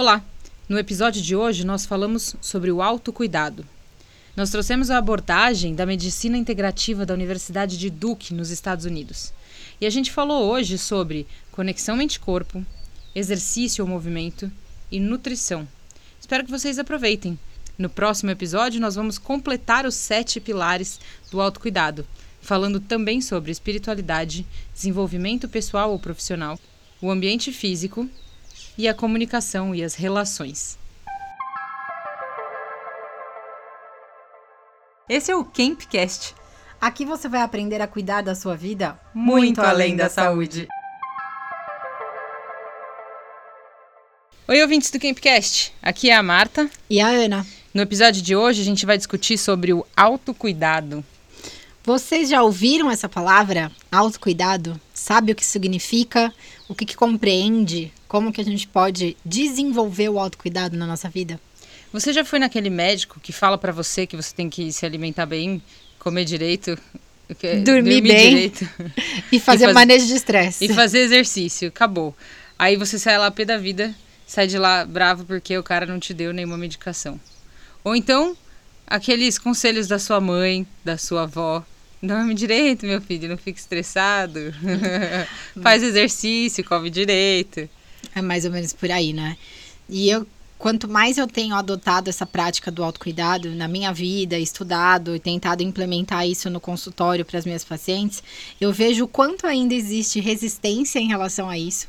Olá! No episódio de hoje nós falamos sobre o autocuidado. Nós trouxemos a abordagem da medicina integrativa da Universidade de Duke, nos Estados Unidos. E a gente falou hoje sobre conexão mente-corpo, exercício ou movimento e nutrição. Espero que vocês aproveitem. No próximo episódio, nós vamos completar os sete pilares do autocuidado, falando também sobre espiritualidade, desenvolvimento pessoal ou profissional, o ambiente físico e a comunicação e as relações. Esse é o Campcast. Aqui você vai aprender a cuidar da sua vida muito, muito além da saúde. Oi, ouvintes do Campcast. Aqui é a Marta e a Ana. No episódio de hoje, a gente vai discutir sobre o autocuidado. Vocês já ouviram essa palavra, autocuidado? Sabe o que significa? O que, que compreende? Como que a gente pode desenvolver o autocuidado na nossa vida? Você já foi naquele médico que fala para você que você tem que se alimentar bem, comer direito, dormir, dormir bem direito, e fazer e faz... manejo de estresse e fazer exercício, acabou. Aí você sai lá pé da vida, sai de lá bravo porque o cara não te deu nenhuma medicação. Ou então aqueles conselhos da sua mãe, da sua avó, Dorme direito, meu filho, não fique estressado. Faz exercício, come direito. É mais ou menos por aí, né? E eu, quanto mais eu tenho adotado essa prática do autocuidado na minha vida, estudado e tentado implementar isso no consultório para as minhas pacientes, eu vejo o quanto ainda existe resistência em relação a isso.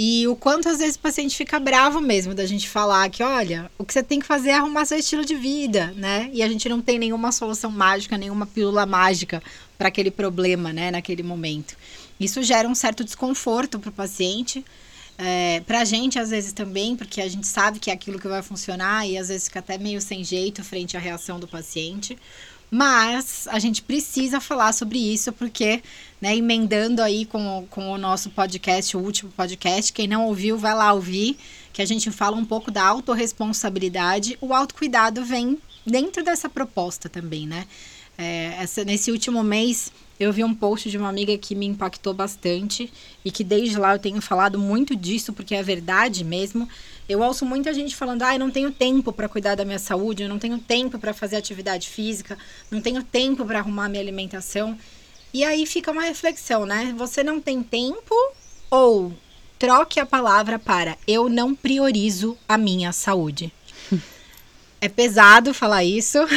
E o quanto às vezes o paciente fica bravo mesmo da gente falar que, olha, o que você tem que fazer é arrumar seu estilo de vida, né? E a gente não tem nenhuma solução mágica, nenhuma pílula mágica para aquele problema, né, naquele momento. Isso gera um certo desconforto para o paciente, é, para a gente às vezes também, porque a gente sabe que é aquilo que vai funcionar e às vezes fica até meio sem jeito frente à reação do paciente. Mas a gente precisa falar sobre isso porque, né, emendando aí com, com o nosso podcast, o último podcast, quem não ouviu, vai lá ouvir, que a gente fala um pouco da autorresponsabilidade. O autocuidado vem dentro dessa proposta também, né? É, essa, nesse último mês, eu vi um post de uma amiga que me impactou bastante e que desde lá eu tenho falado muito disso, porque é verdade mesmo. Eu ouço muita gente falando: ah, eu não tenho tempo para cuidar da minha saúde, eu não tenho tempo para fazer atividade física, não tenho tempo para arrumar minha alimentação. E aí fica uma reflexão, né? Você não tem tempo ou troque a palavra para eu não priorizo a minha saúde. É pesado falar isso.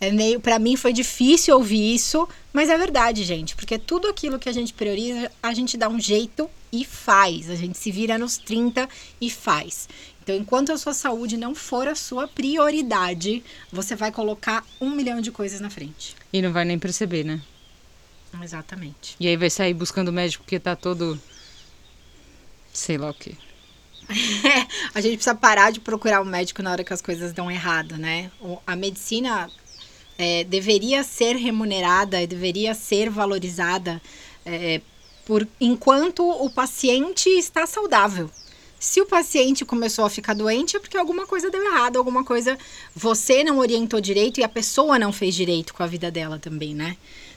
É meio, para mim foi difícil ouvir isso, mas é verdade, gente, porque tudo aquilo que a gente prioriza, a gente dá um jeito e faz. A gente se vira nos 30 e faz. Então, enquanto a sua saúde não for a sua prioridade, você vai colocar um milhão de coisas na frente. E não vai nem perceber, né? Exatamente. E aí vai sair buscando o médico porque tá todo. sei lá o quê. a gente precisa parar de procurar um médico na hora que as coisas dão errado, né? A medicina é, deveria ser remunerada, deveria ser valorizada é, por enquanto o paciente está saudável. Se o paciente começou a ficar doente é porque alguma coisa deu errado, alguma coisa você não orientou direito e a pessoa não fez direito com a vida dela também, né?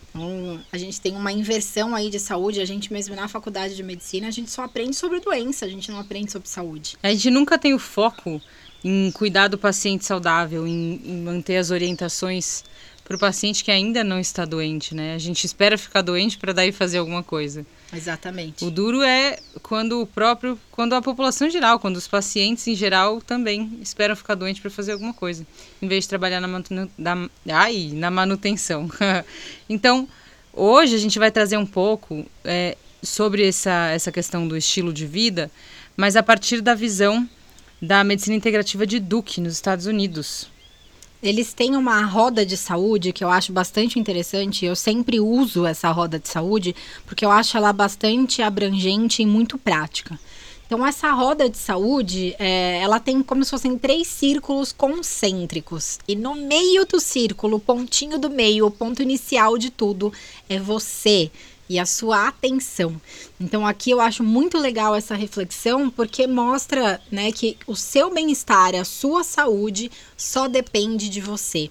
Então, a gente tem uma inversão aí de saúde. A gente mesmo na faculdade de medicina, a gente só aprende sobre doença, a gente não aprende sobre saúde. A gente nunca tem o foco em cuidar do paciente saudável, em, em manter as orientações para o paciente que ainda não está doente, né? A gente espera ficar doente para daí fazer alguma coisa. Exatamente. O duro é quando o próprio, quando a população em geral, quando os pacientes em geral também esperam ficar doente para fazer alguma coisa, em vez de trabalhar na, manu, da, ai, na manutenção. então, hoje a gente vai trazer um pouco é, sobre essa, essa questão do estilo de vida, mas a partir da visão da medicina integrativa de Duke, nos Estados Unidos. Eles têm uma roda de saúde que eu acho bastante interessante. Eu sempre uso essa roda de saúde porque eu acho ela bastante abrangente e muito prática. Então, essa roda de saúde, é, ela tem como se fossem três círculos concêntricos. E no meio do círculo, o pontinho do meio, o ponto inicial de tudo, é você e a sua atenção. Então aqui eu acho muito legal essa reflexão porque mostra, né, que o seu bem-estar, a sua saúde só depende de você.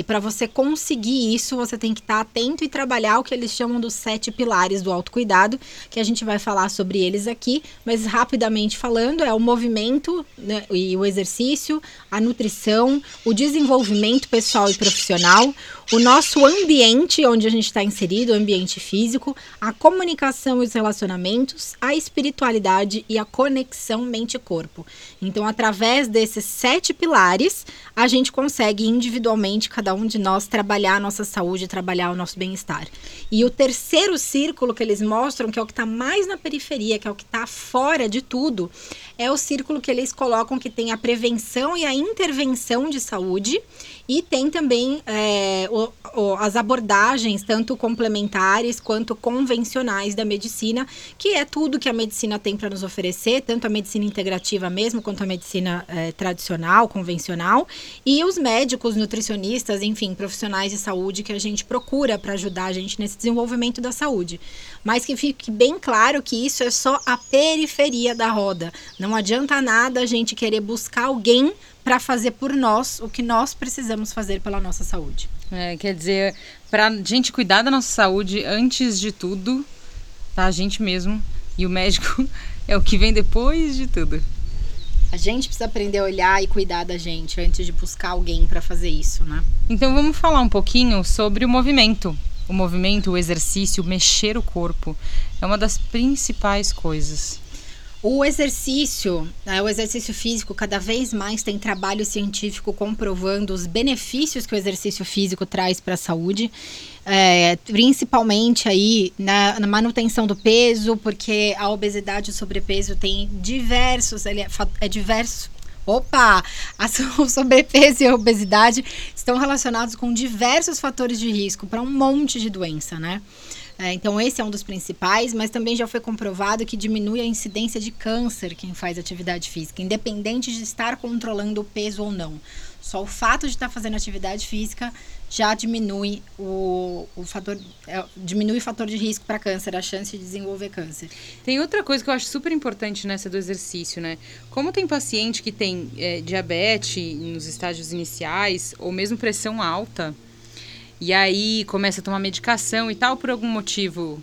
E para você conseguir isso, você tem que estar tá atento e trabalhar o que eles chamam dos sete pilares do autocuidado, que a gente vai falar sobre eles aqui, mas rapidamente falando, é o movimento né, e o exercício, a nutrição, o desenvolvimento pessoal e profissional, o nosso ambiente onde a gente está inserido, o ambiente físico, a comunicação e os relacionamentos, a espiritualidade e a conexão mente-corpo. Então, através desses sete pilares, a gente consegue individualmente, cada um de nós, trabalhar a nossa saúde, trabalhar o nosso bem-estar. E o terceiro círculo que eles mostram, que é o que está mais na periferia, que é o que está fora de tudo, é o círculo que eles colocam que tem a prevenção e a intervenção de saúde e tem também é, o, o, as abordagens, tanto complementares quanto convencionais da medicina, que é tudo que a medicina tem para nos oferecer, tanto a medicina integrativa mesmo, quanto a medicina é, tradicional, convencional, e os médicos, nutricionistas, enfim, profissionais de saúde que a gente procura para ajudar a gente nesse desenvolvimento da saúde. Mas que fique bem claro que isso é só a periferia da roda. Não adianta nada a gente querer buscar alguém para fazer por nós o que nós precisamos fazer pela nossa saúde. É, quer dizer, para a gente cuidar da nossa saúde antes de tudo, tá? A gente mesmo. E o médico é o que vem depois de tudo. A gente precisa aprender a olhar e cuidar da gente antes de buscar alguém para fazer isso, né? Então vamos falar um pouquinho sobre o movimento. O movimento, o exercício, mexer o corpo é uma das principais coisas. O exercício, né, o exercício físico, cada vez mais tem trabalho científico comprovando os benefícios que o exercício físico traz para a saúde, é, principalmente aí na, na, manutenção do peso, porque a obesidade e o sobrepeso tem diversos, ele é, é. Opa! A, sobrepeso e a obesidade estão relacionados com diversos fatores de risco para um monte de doença, né? É, então, esse é um dos principais, mas também já foi comprovado que diminui a incidência de câncer quem faz atividade física, independente de estar controlando o peso ou não. Só o fato de estar fazendo atividade física já diminui o, o fator é, diminui o fator de risco para câncer, a chance de desenvolver câncer. Tem outra coisa que eu acho super importante nessa do exercício, né? Como tem paciente que tem é, diabetes nos estágios iniciais ou mesmo pressão alta, e aí começa a tomar medicação e tal, por algum motivo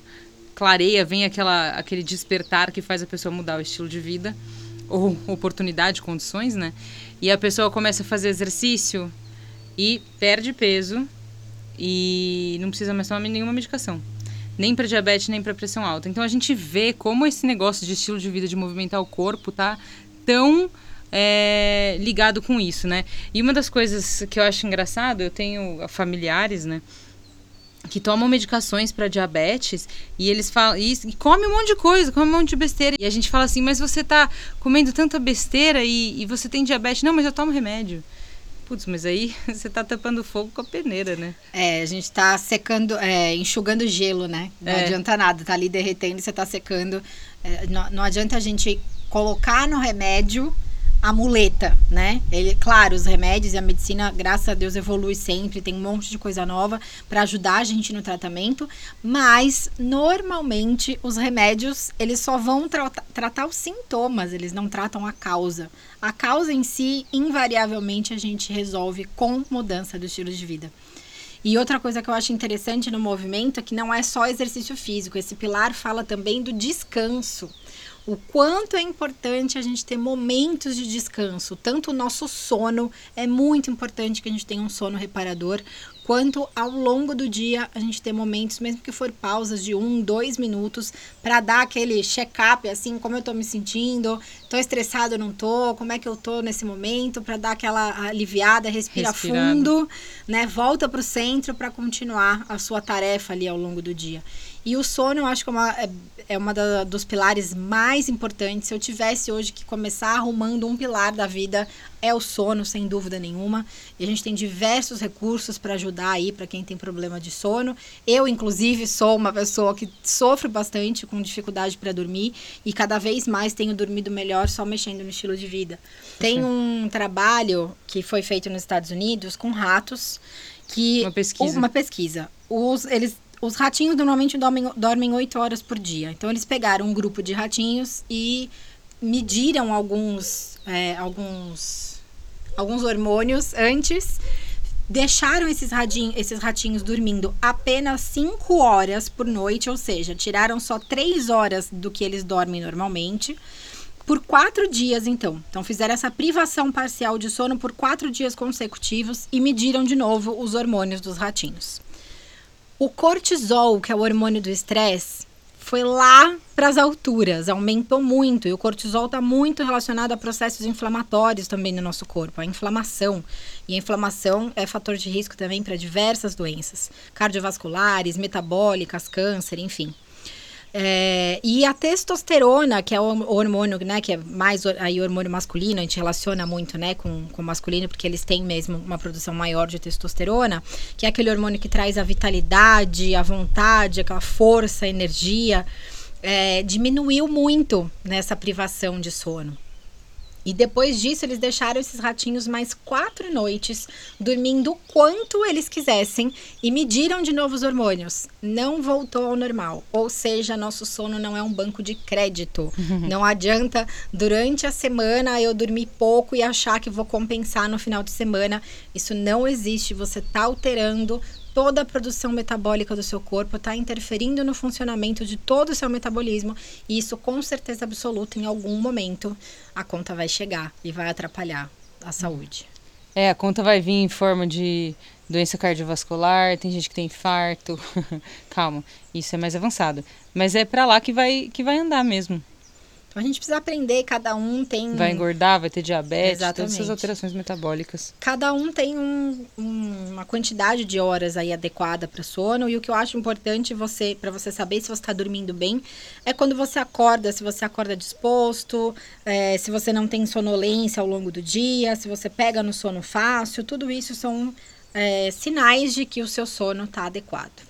clareia, vem aquela, aquele despertar que faz a pessoa mudar o estilo de vida, ou oportunidade, condições, né? E a pessoa começa a fazer exercício e perde peso e não precisa mais tomar nenhuma medicação. Nem para diabetes, nem para pressão alta. Então a gente vê como esse negócio de estilo de vida, de movimentar o corpo, tá tão é, ligado com isso, né? E uma das coisas que eu acho engraçado, eu tenho familiares, né? que tomam medicações para diabetes e eles falam e, e come um monte de coisa, come um monte de besteira. E a gente fala assim, mas você tá comendo tanta besteira e, e você tem diabetes? Não, mas eu tomo remédio. Putz, mas aí você tá tampando fogo com a peneira, né? É, a gente tá secando, é, enxugando gelo, né? Não é. adianta nada, tá ali derretendo e você tá secando. É, não, não adianta a gente colocar no remédio a muleta, né? Ele, claro, os remédios e a medicina, graças a Deus, evolui sempre, tem um monte de coisa nova para ajudar a gente no tratamento, mas normalmente os remédios, eles só vão tra tratar os sintomas, eles não tratam a causa. A causa em si, invariavelmente, a gente resolve com mudança do estilo de vida. E outra coisa que eu acho interessante no movimento é que não é só exercício físico, esse pilar fala também do descanso o quanto é importante a gente ter momentos de descanso. Tanto o nosso sono é muito importante que a gente tenha um sono reparador, quanto ao longo do dia a gente ter momentos, mesmo que for pausas de um, dois minutos, para dar aquele check-up, assim, como eu tô me sentindo, tô estressado ou não tô, como é que eu tô nesse momento, para dar aquela aliviada, respira Respirado. fundo, né? Volta pro centro para continuar a sua tarefa ali ao longo do dia. E o sono, eu acho que é uma, é, é uma da, dos pilares mais importantes. Se eu tivesse hoje que começar arrumando um pilar da vida, é o sono, sem dúvida nenhuma. E a gente tem diversos recursos para ajudar aí para quem tem problema de sono. Eu, inclusive, sou uma pessoa que sofre bastante com dificuldade para dormir e cada vez mais tenho dormido melhor só mexendo no estilo de vida. Tem um trabalho que foi feito nos Estados Unidos com ratos que uma pesquisa. Uma pesquisa. Os, eles os ratinhos normalmente dormem, dormem 8 horas por dia. Então, eles pegaram um grupo de ratinhos e mediram alguns, é, alguns, alguns hormônios antes, deixaram esses, radinho, esses ratinhos dormindo apenas 5 horas por noite, ou seja, tiraram só 3 horas do que eles dormem normalmente. Por quatro dias, então. Então, fizeram essa privação parcial de sono por quatro dias consecutivos e mediram de novo os hormônios dos ratinhos. O cortisol, que é o hormônio do estresse, foi lá para as alturas, aumentou muito. E o cortisol está muito relacionado a processos inflamatórios também no nosso corpo, a inflamação. E a inflamação é fator de risco também para diversas doenças cardiovasculares, metabólicas, câncer, enfim. É, e a testosterona, que é o hormônio, né, que é mais aí hormônio masculino, a gente relaciona muito, né, com, o masculino, porque eles têm mesmo uma produção maior de testosterona, que é aquele hormônio que traz a vitalidade, a vontade, aquela força, a energia, é, diminuiu muito nessa privação de sono. E depois disso, eles deixaram esses ratinhos mais quatro noites, dormindo o quanto eles quisessem e mediram de novo os hormônios. Não voltou ao normal. Ou seja, nosso sono não é um banco de crédito. não adianta durante a semana eu dormir pouco e achar que vou compensar no final de semana. Isso não existe. Você está alterando toda a produção metabólica do seu corpo, está interferindo no funcionamento de todo o seu metabolismo. E isso, com certeza absoluta, em algum momento, a conta vai chegar e vai atrapalhar a saúde. É, a conta vai vir em forma de doença cardiovascular, tem gente que tem infarto. Calma, isso é mais avançado. Mas é para lá que vai, que vai andar mesmo. Então a gente precisa aprender, cada um tem. Vai engordar, vai ter diabetes, Exatamente. todas essas alterações metabólicas. Cada um tem um, um, uma quantidade de horas aí adequada para sono. E o que eu acho importante você para você saber se você está dormindo bem é quando você acorda, se você acorda disposto, é, se você não tem sonolência ao longo do dia, se você pega no sono fácil, tudo isso são é, sinais de que o seu sono está adequado.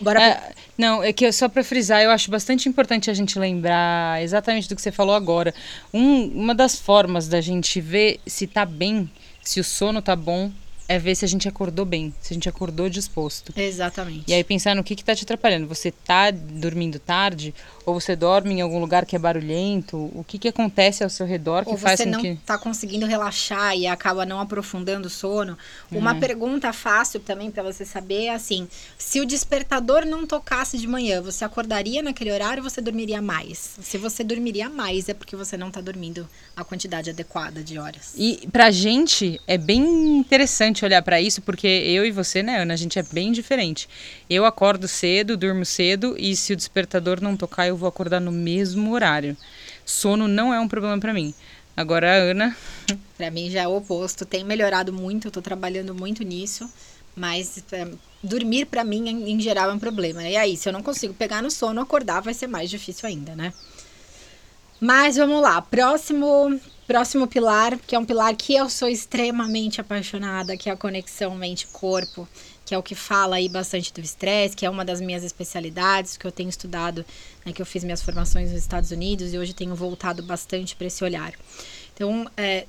Bora é, não, é que só para frisar, eu acho bastante importante a gente lembrar exatamente do que você falou agora. Um, uma das formas da gente ver se tá bem, se o sono tá bom, é ver se a gente acordou bem, se a gente acordou disposto. Exatamente. E aí pensar no que está te atrapalhando. Você está dormindo tarde ou você dorme em algum lugar que é barulhento? O que, que acontece ao seu redor que faz com que... você não está conseguindo relaxar e acaba não aprofundando o sono? Uma uhum. pergunta fácil também para você saber é assim, se o despertador não tocasse de manhã, você acordaria naquele horário ou você dormiria mais? Se você dormiria mais é porque você não está dormindo a quantidade adequada de horas. E pra gente é bem interessante olhar para isso, porque eu e você, né, Ana, a gente é bem diferente. Eu acordo cedo, durmo cedo e se o despertador não tocar, eu vou acordar no mesmo horário. Sono não é um problema para mim. Agora a Ana. para mim já é o oposto. Tem melhorado muito, eu tô trabalhando muito nisso. Mas é, dormir para mim, em, geral, é um problema. E aí, se eu não consigo pegar no sono, acordar vai ser mais difícil ainda, né? Mas vamos lá. Próximo Próximo pilar, que é um pilar que eu sou extremamente apaixonada, que é a conexão mente-corpo, que é o que fala aí bastante do estresse, que é uma das minhas especialidades, que eu tenho estudado, né, que eu fiz minhas formações nos Estados Unidos e hoje tenho voltado bastante para esse olhar. Então, é,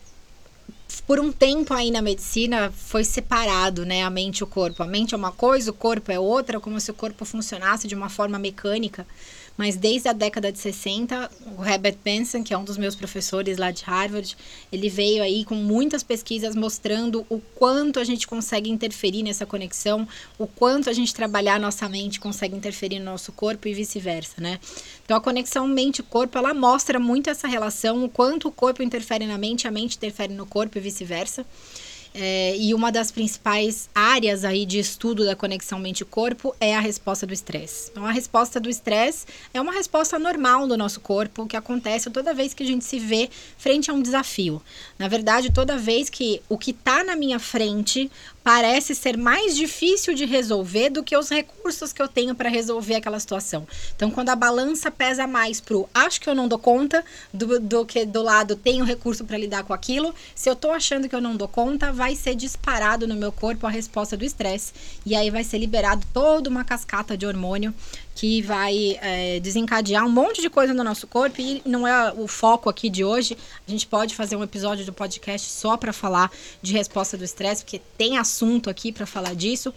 por um tempo aí na medicina foi separado, né, a mente e o corpo. A mente é uma coisa, o corpo é outra, como se o corpo funcionasse de uma forma mecânica mas desde a década de 60, o Herbert Benson, que é um dos meus professores lá de Harvard, ele veio aí com muitas pesquisas mostrando o quanto a gente consegue interferir nessa conexão, o quanto a gente trabalhar nossa mente consegue interferir no nosso corpo e vice-versa, né? Então a conexão mente-corpo, ela mostra muito essa relação, o quanto o corpo interfere na mente, a mente interfere no corpo e vice-versa. É, e uma das principais áreas aí de estudo da conexão mente-corpo é a resposta do estresse. Então, a resposta do estresse é uma resposta normal do nosso corpo que acontece toda vez que a gente se vê frente a um desafio. Na verdade, toda vez que o que está na minha frente parece ser mais difícil de resolver do que os recursos que eu tenho para resolver aquela situação. Então, quando a balança pesa mais pro acho que eu não dou conta do, do que do lado tenho recurso para lidar com aquilo, se eu estou achando que eu não dou conta, vai ser disparado no meu corpo a resposta do estresse e aí vai ser liberado toda uma cascata de hormônio que vai é, desencadear um monte de coisa no nosso corpo e não é o foco aqui de hoje. A gente pode fazer um episódio do podcast só para falar de resposta do estresse, porque tem assunto aqui para falar disso.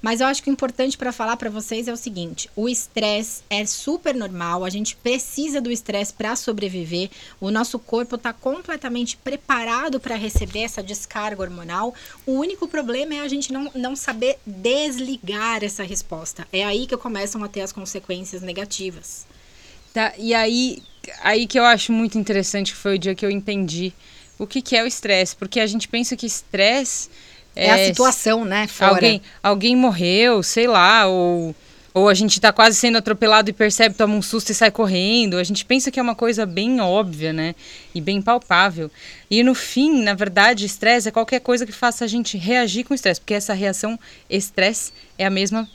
Mas eu acho que o importante para falar para vocês é o seguinte: o estresse é super normal, a gente precisa do estresse para sobreviver. O nosso corpo está completamente preparado para receber essa descarga hormonal. O único problema é a gente não, não saber desligar essa resposta. É aí que começam a ter as consequências negativas. Tá, e aí, aí que eu acho muito interessante foi o dia que eu entendi o que, que é o estresse, porque a gente pensa que estresse é, é a situação, né? Fora. Alguém, alguém morreu, sei lá, ou, ou a gente está quase sendo atropelado e percebe, toma um susto e sai correndo. A gente pensa que é uma coisa bem óbvia, né? E bem palpável. E no fim, na verdade, estresse é qualquer coisa que faça a gente reagir com estresse, porque essa reação estresse é a mesma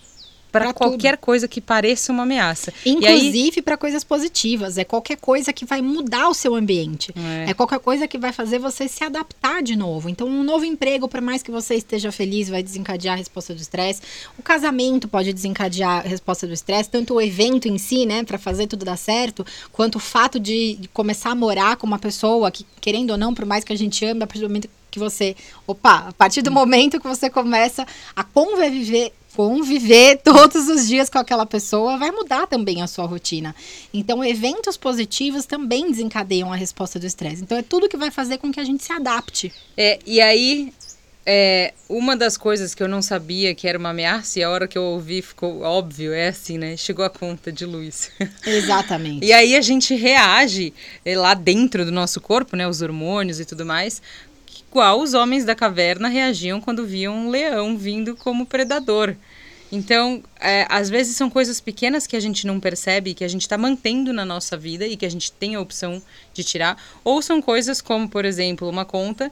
para qualquer tudo. coisa que pareça uma ameaça. Inclusive para coisas positivas. É qualquer coisa que vai mudar o seu ambiente. É. é. qualquer coisa que vai fazer você se adaptar de novo. Então, um novo emprego, por mais que você esteja feliz, vai desencadear a resposta do estresse. O casamento pode desencadear a resposta do estresse. Tanto o evento em si, né, para fazer tudo dar certo, quanto o fato de começar a morar com uma pessoa que, querendo ou não, por mais que a gente ame, a partir do momento que você, opa, a partir do momento que você começa a conviver conviver todos os dias com aquela pessoa vai mudar também a sua rotina. Então, eventos positivos também desencadeiam a resposta do estresse. Então, é tudo que vai fazer com que a gente se adapte. É, e aí, é, uma das coisas que eu não sabia que era uma ameaça, e a hora que eu ouvi ficou óbvio, é assim, né? Chegou a conta de luz. Exatamente. e aí a gente reage é, lá dentro do nosso corpo, né? Os hormônios e tudo mais, igual os homens da caverna reagiam quando viam um leão vindo como predador. Então, é, às vezes são coisas pequenas que a gente não percebe, que a gente está mantendo na nossa vida e que a gente tem a opção de tirar, ou são coisas como, por exemplo, uma conta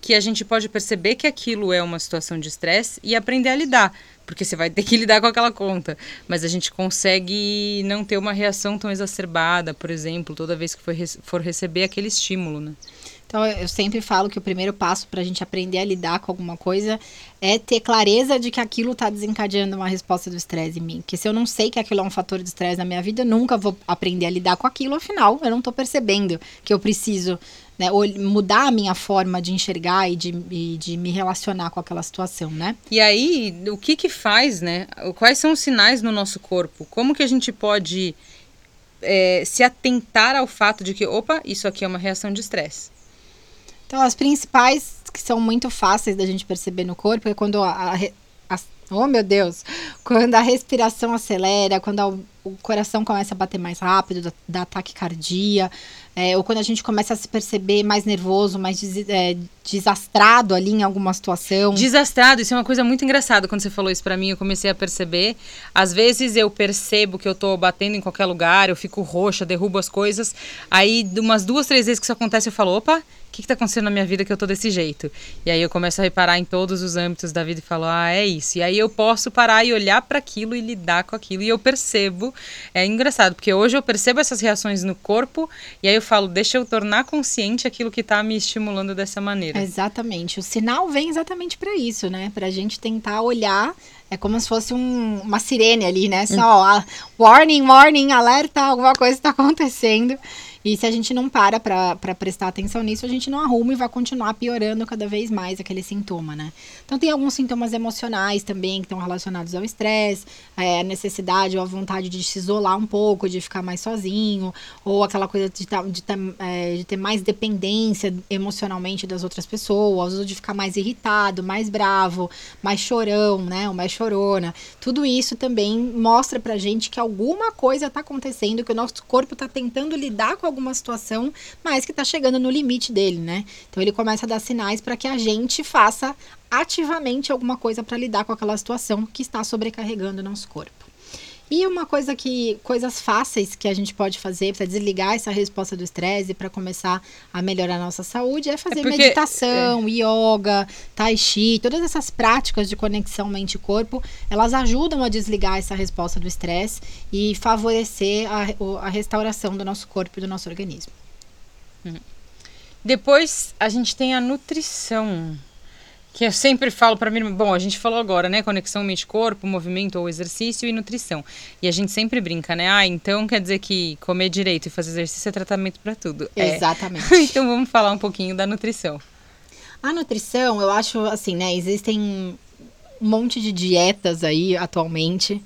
que a gente pode perceber que aquilo é uma situação de estresse e aprender a lidar, porque você vai ter que lidar com aquela conta, mas a gente consegue não ter uma reação tão exacerbada, por exemplo, toda vez que for, for receber aquele estímulo, né? Então, eu sempre falo que o primeiro passo para a gente aprender a lidar com alguma coisa é ter clareza de que aquilo está desencadeando uma resposta do estresse em mim. Que se eu não sei que aquilo é um fator de estresse na minha vida, eu nunca vou aprender a lidar com aquilo, afinal, eu não estou percebendo que eu preciso né, mudar a minha forma de enxergar e de, e de me relacionar com aquela situação, né? E aí, o que que faz, né? Quais são os sinais no nosso corpo? Como que a gente pode é, se atentar ao fato de que, opa, isso aqui é uma reação de estresse? Então, as principais que são muito fáceis da gente perceber no corpo é quando a, a, a oh meu Deus, quando a respiração acelera, quando a, o coração começa a bater mais rápido, dá, dá taquicardia, é, ou quando a gente começa a se perceber mais nervoso, mais des, é, desastrado ali em alguma situação. Desastrado, isso é uma coisa muito engraçada. Quando você falou isso para mim, eu comecei a perceber. Às vezes eu percebo que eu tô batendo em qualquer lugar, eu fico roxa, derrubo as coisas. Aí, umas duas, três vezes que isso acontece, eu falo: opa, o que, está acontecendo na minha vida que eu tô desse jeito? E aí eu começo a reparar em todos os âmbitos da vida e falo, ah, é isso. E aí eu posso parar e olhar para aquilo e lidar com aquilo. E eu percebo, é engraçado, porque hoje eu percebo essas reações no corpo e aí eu falo, deixa eu tornar consciente aquilo que está me estimulando dessa maneira. Exatamente. O sinal vem exatamente para isso, né? Para a gente tentar olhar é como se fosse um, uma sirene ali, né? Só, hum. warning, warning, alerta, alguma coisa está acontecendo. E se a gente não para para prestar atenção nisso, a gente não arruma e vai continuar piorando cada vez mais aquele sintoma, né? Então, tem alguns sintomas emocionais também que estão relacionados ao estresse, é, a necessidade ou a vontade de se isolar um pouco, de ficar mais sozinho, ou aquela coisa de, tá, de, tá, é, de ter mais dependência emocionalmente das outras pessoas, ou de ficar mais irritado, mais bravo, mais chorão, né? Ou mais chorona. Tudo isso também mostra pra gente que alguma coisa está acontecendo, que o nosso corpo está tentando lidar com alguma situação, mas que está chegando no limite dele, né? Então ele começa a dar sinais para que a gente faça ativamente alguma coisa para lidar com aquela situação que está sobrecarregando o nosso corpo. E uma coisa que coisas fáceis que a gente pode fazer para desligar essa resposta do estresse para começar a melhorar a nossa saúde é fazer é porque, meditação, é. yoga, tai chi, todas essas práticas de conexão mente corpo, elas ajudam a desligar essa resposta do estresse e favorecer a, a restauração do nosso corpo e do nosso organismo. Uhum. Depois a gente tem a nutrição. Que eu sempre falo para mim, bom, a gente falou agora, né, conexão mente-corpo, movimento ou exercício e nutrição. E a gente sempre brinca, né? Ah, então quer dizer que comer direito e fazer exercício é tratamento para tudo. É. Exatamente. É. então vamos falar um pouquinho da nutrição. A nutrição, eu acho assim, né, existem um monte de dietas aí atualmente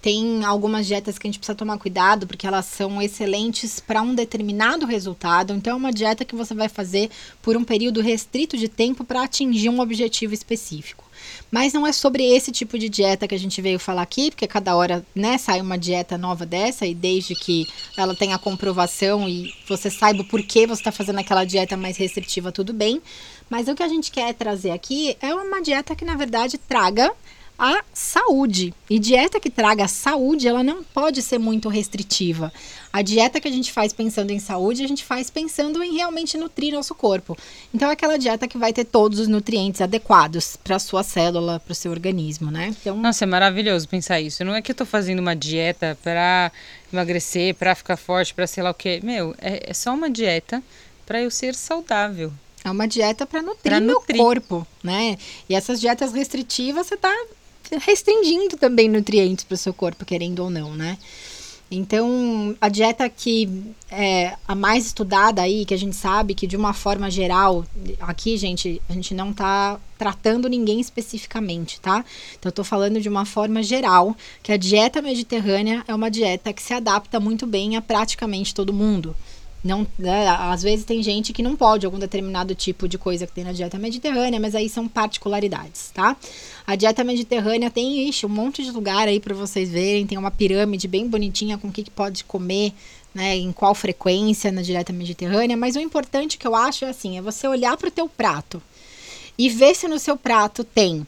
tem algumas dietas que a gente precisa tomar cuidado, porque elas são excelentes para um determinado resultado. Então, é uma dieta que você vai fazer por um período restrito de tempo para atingir um objetivo específico. Mas não é sobre esse tipo de dieta que a gente veio falar aqui, porque cada hora né, sai uma dieta nova dessa, e desde que ela tenha comprovação e você saiba o porquê você está fazendo aquela dieta mais restritiva, tudo bem. Mas o que a gente quer trazer aqui é uma dieta que, na verdade, traga a saúde. E dieta que traga saúde, ela não pode ser muito restritiva. A dieta que a gente faz pensando em saúde, a gente faz pensando em realmente nutrir nosso corpo. Então é aquela dieta que vai ter todos os nutrientes adequados para sua célula, para o seu organismo, né? Então, Nossa, é maravilhoso pensar isso. Não é que eu estou fazendo uma dieta para emagrecer, para ficar forte, para sei lá o quê. Meu, é, é só uma dieta para eu ser saudável. É uma dieta para nutrir, nutrir meu corpo, né? E essas dietas restritivas, você tá restringindo também nutrientes para o seu corpo, querendo ou não, né? Então, a dieta que é a mais estudada aí, que a gente sabe que de uma forma geral, aqui, gente, a gente não tá tratando ninguém especificamente, tá? Então, eu tô falando de uma forma geral, que a dieta mediterrânea é uma dieta que se adapta muito bem a praticamente todo mundo. Não, né, às vezes tem gente que não pode algum determinado tipo de coisa que tem na dieta mediterrânea, mas aí são particularidades, tá? A dieta mediterrânea tem, ixi, um monte de lugar aí para vocês verem, tem uma pirâmide bem bonitinha com o que, que pode comer, né, em qual frequência na dieta mediterrânea, mas o importante que eu acho é assim, é você olhar para o teu prato e ver se no seu prato tem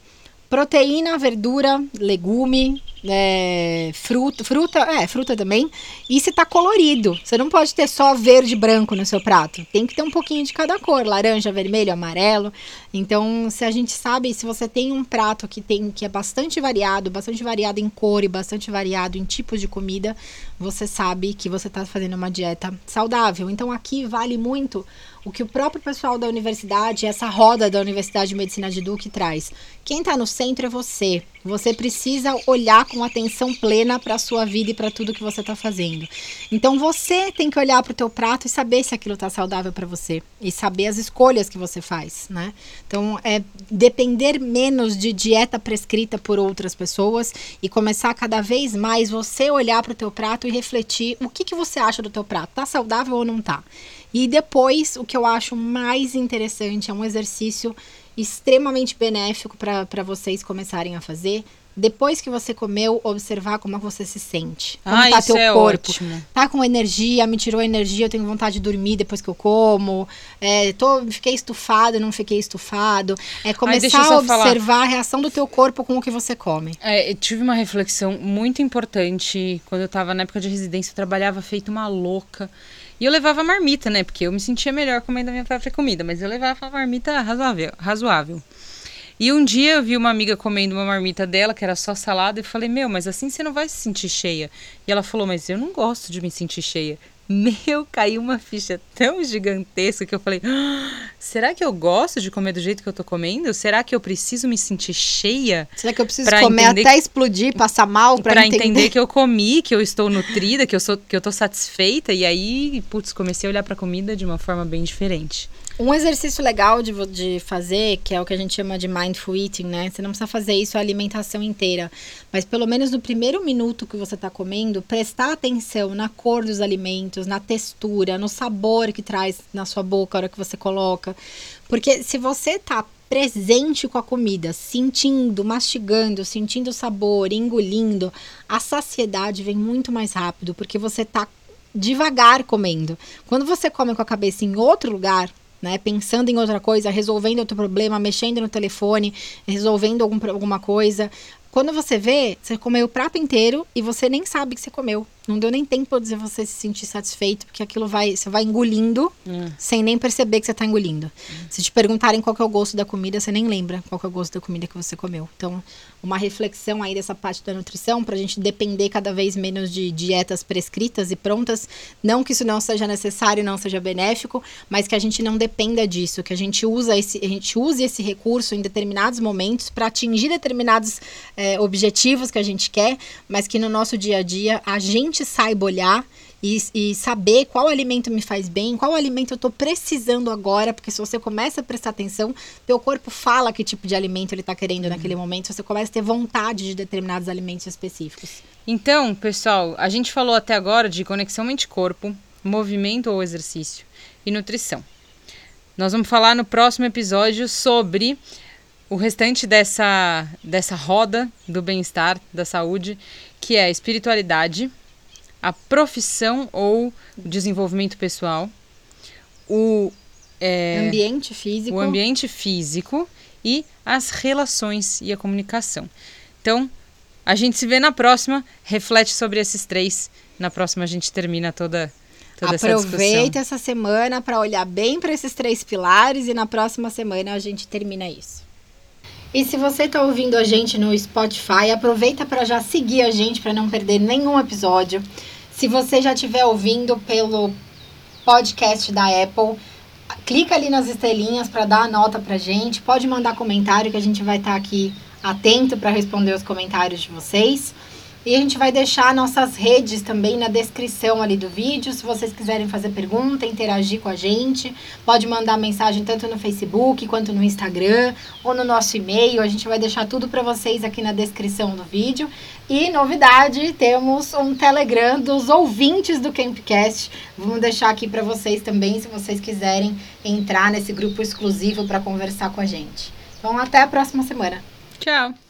proteína, verdura, legume, é, fruta, fruta, é, fruta também. E se tá colorido. Você não pode ter só verde e branco no seu prato. Tem que ter um pouquinho de cada cor, laranja, vermelho, amarelo. Então, se a gente sabe, se você tem um prato que tem que é bastante variado, bastante variado em cor e bastante variado em tipos de comida, você sabe que você está fazendo uma dieta saudável. Então, aqui vale muito o que o próprio pessoal da universidade, essa roda da Universidade de Medicina de Duque traz. Quem está no centro é você. Você precisa olhar com atenção plena para a sua vida e para tudo que você está fazendo. Então você tem que olhar para o teu prato e saber se aquilo está saudável para você e saber as escolhas que você faz, né? Então é depender menos de dieta prescrita por outras pessoas e começar cada vez mais você olhar para o teu prato e refletir o que que você acha do teu prato, tá saudável ou não tá? E depois, o que eu acho mais interessante é um exercício extremamente benéfico para vocês começarem a fazer. Depois que você comeu, observar como você se sente. Como ah, tá teu é corpo. Ótimo. Tá com energia, me tirou energia, eu tenho vontade de dormir depois que eu como. É, tô, fiquei estufado, não fiquei estufado. É começar Ai, a observar falar. a reação do teu corpo com o que você come. É, eu tive uma reflexão muito importante quando eu tava na época de residência, eu trabalhava feito uma louca. E eu levava marmita, né? Porque eu me sentia melhor comendo a minha própria comida, mas eu levava uma marmita razoável. razoável. E um dia eu vi uma amiga comendo uma marmita dela, que era só salada, e falei, meu, mas assim você não vai se sentir cheia. E ela falou, mas eu não gosto de me sentir cheia. Meu, caiu uma ficha tão gigantesca que eu falei: ah, será que eu gosto de comer do jeito que eu tô comendo? Será que eu preciso me sentir cheia? Será que eu preciso comer até que... explodir, passar mal para entender? entender que eu comi, que eu estou nutrida, que eu sou que eu tô satisfeita e aí, putz, comecei a olhar para comida de uma forma bem diferente. Um exercício legal de, de fazer, que é o que a gente chama de mindful eating, né? Você não precisa fazer isso a alimentação inteira, mas pelo menos no primeiro minuto que você está comendo, prestar atenção na cor dos alimentos, na textura, no sabor que traz na sua boca a hora que você coloca. Porque se você tá presente com a comida, sentindo, mastigando, sentindo o sabor, engolindo, a saciedade vem muito mais rápido, porque você tá devagar comendo. Quando você come com a cabeça em outro lugar, né? Pensando em outra coisa, resolvendo outro problema, mexendo no telefone, resolvendo algum, alguma coisa. Quando você vê, você comeu o prato inteiro e você nem sabe que você comeu. Não deu nem tempo de você se sentir satisfeito, porque aquilo vai, você vai engolindo Hum. sem nem perceber que você tá engolindo. Se te perguntarem qual é o gosto da comida, você nem lembra qual é o gosto da comida que você comeu. Então, uma reflexão aí dessa parte da nutrição pra gente depender cada vez menos de dietas prescritas e prontas. Não que isso não seja necessário, não seja benéfico, mas que a gente não dependa disso, que a gente usa esse, a gente use esse recurso em determinados momentos para atingir determinados eh, objetivos que a gente quer, mas que no nosso dia a dia a gente saiba olhar e, e saber qual alimento me faz bem, qual alimento eu tô precisando agora, porque se você começa a prestar atenção, teu corpo fala que tipo de alimento ele tá querendo naquele momento, você começa a ter vontade de determinados alimentos específicos. Então, pessoal, a gente falou até agora de conexão mente-corpo, movimento ou exercício e nutrição. Nós vamos falar no próximo episódio sobre o restante dessa, dessa roda do bem-estar, da saúde, que é espiritualidade, a profissão ou o desenvolvimento pessoal, o, é, ambiente físico. o ambiente físico e as relações e a comunicação. Então, a gente se vê na próxima, reflete sobre esses três. Na próxima a gente termina toda, toda essa. Aproveita essa semana para olhar bem para esses três pilares e na próxima semana a gente termina isso. E se você está ouvindo a gente no Spotify, aproveita para já seguir a gente para não perder nenhum episódio. Se você já estiver ouvindo pelo podcast da Apple, clica ali nas estrelinhas para dar a nota pra gente. Pode mandar comentário que a gente vai estar aqui atento para responder os comentários de vocês. E a gente vai deixar nossas redes também na descrição ali do vídeo. Se vocês quiserem fazer pergunta, interagir com a gente, pode mandar mensagem tanto no Facebook quanto no Instagram ou no nosso e-mail. A gente vai deixar tudo para vocês aqui na descrição do vídeo. E novidade, temos um Telegram dos ouvintes do Campcast. Vamos deixar aqui para vocês também, se vocês quiserem entrar nesse grupo exclusivo para conversar com a gente. Então, até a próxima semana. Tchau!